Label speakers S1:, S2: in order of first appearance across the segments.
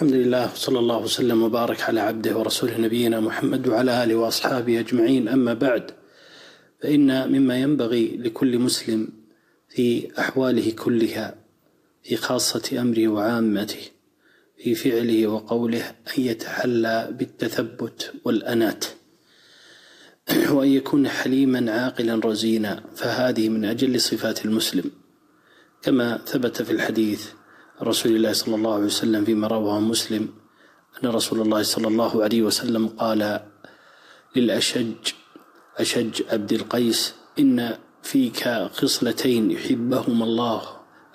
S1: الحمد لله صلى الله وسلم وبارك على عبده ورسوله نبينا محمد وعلى آله وأصحابه أجمعين. أما بعد فإن مما ينبغي لكل مسلم في أحواله كلها في خاصة أمره وعامته في فعله وقوله أن يتحلى بالتثبت والأنات وأن يكون حليما عاقلا رزينا فهذه من أجل صفات المسلم. كما ثبت في الحديث رسول الله صلى الله عليه وسلم فيما رواه مسلم أن رسول الله صلى الله عليه وسلم قال للأشج أشج عبد القيس إن فيك خصلتين يحبهما الله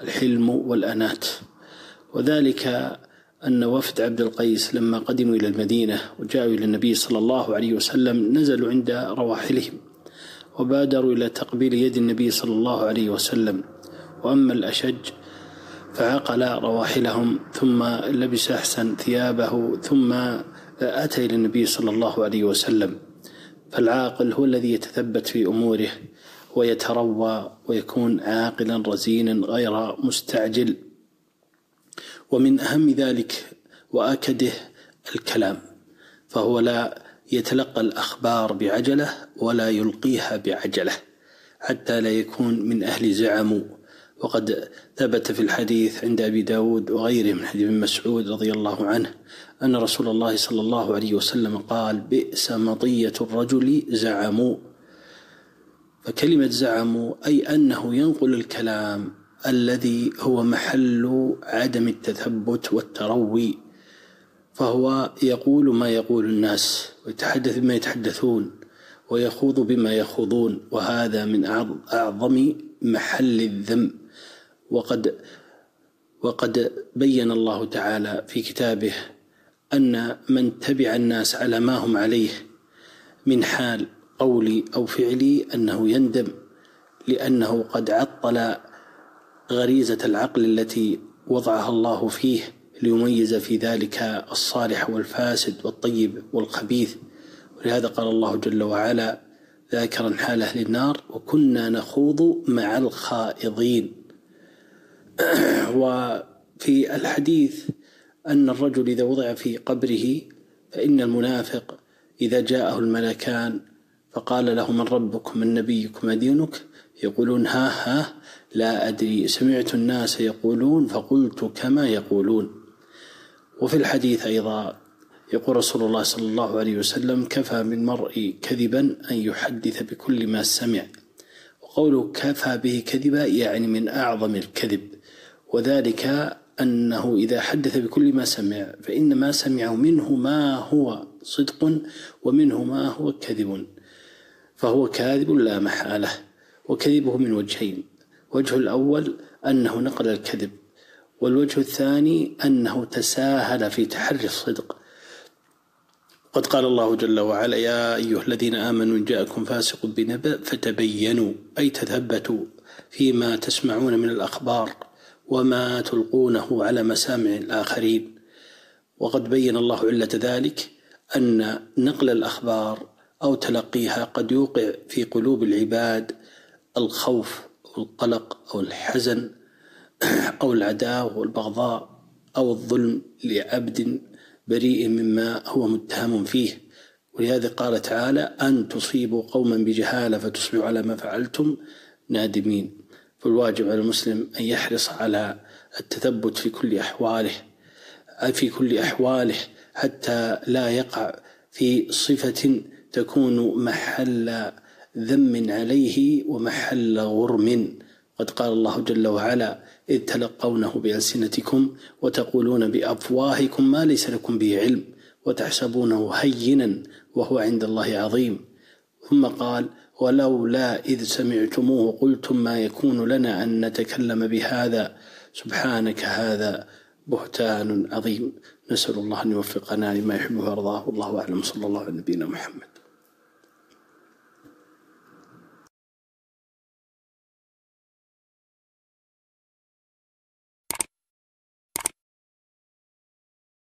S1: الحلم والأنات. وذلك أن وفد عبد القيس لما قدموا إلى المدينة وجاءوا إلى النبي صلى الله عليه وسلم نزلوا عند رواحلهم وبادروا إلى تقبيل يد النبي صلى الله عليه وسلم. وأما الأشج فعقل رواحلهم ثم لبس أحسن ثيابه ثم أتى إلى النبي صلى الله عليه وسلم. فالعاقل هو الذي يتثبت في أموره ويتروى ويكون عاقلا رزينا غير مستعجل. ومن أهم ذلك وأكده الكلام فهو لا يتلقى الأخبار بعجلة ولا يلقيها بعجلة حتى لا يكون من أهل زعموا وقد ثبت في الحديث عند أبي داود وغيره من حديث ابن مسعود رضي الله عنه أن رسول الله صلى الله عليه وسلم قال بئس مطية الرجل زعموا فكلمة زعموا أي أنه ينقل الكلام الذي هو محل عدم التثبت والتروي فهو يقول ما يقول الناس ويتحدث بما يتحدثون ويخوض بما يخوضون وهذا من أعظم محل الذم. وقد وقد بين الله تعالى في كتابه أن من تبع الناس على ما هم عليه من حال قولي أو فعلي أنه يندم لأنه قد عطل غريزة العقل التي وضعها الله فيه ليميز في ذلك الصالح والفاسد والطيب والخبيث. ولهذا قال الله جل وعلا ذاكرا حال أهل النار وكنا نخوض مع الخائضين. وفي الحديث أن الرجل إذا وضع في قبره فإن المنافق إذا جاءه الملكان فقال له من ربك من نبيك ما دينك يقولون ها ها لا أدري. سمعت الناس يقولون فقلت كما يقولون. وفي الحديث أيضا يقول رسول الله صلى الله عليه وسلم كفى من مرء كذبا أن يحدث بكل ما سمع. وقوله كفى به كذبا يعني من أعظم الكذب. وذلك أنه إذا حدث بكل ما سمع فإن ما سمعه منه ما هو صدق ومنه ما هو كذب. فهو كاذب لا محالة وكذبه من وجهين وجه الأول أنه نقل الكذب والوجه الثاني أنه تساهل في تحري الصدق. قد قال الله جل وعلا يا أيها الذين آمنوا إن جاءكم فاسق بنبأ فتبينوا أي تثبتوا فيما تسمعون من الأخبار. وما تلقونه على مسامع الآخرين. وقد بين الله علة ذلك أن نقل الأخبار أو تلقيها قد يوقع في قلوب العباد الخوف أو القلق أو الحزن أو العداوة والبغضاء أو الظلم لعبد بريء مما هو متهم فيه. ولهذا قال تعالى أن تصيبوا قوما بجهالة فتصبحوا على ما فعلتم نادمين. فالواجب على المسلم أن يحرص على التثبت في كل أحواله في كل أحواله حتى لا يقع في صفة تكون محل ذم عليه ومحل غرم. قد قال الله جل وعلا إذ تلقونه بألسنتكم وتقولون بأفواهكم ما ليس لكم به علم وتحسبونه هينا وهو عند الله عظيم. ثم قال ولولا إذ سمعتموه قلتم ما يكون لنا أن نتكلم بهذا سبحانك هذا بهتان عظيم. نسأل الله أن يوفقنا لما يحبه ويرضاه. والله أعلم. صلى الله على نبينا محمد.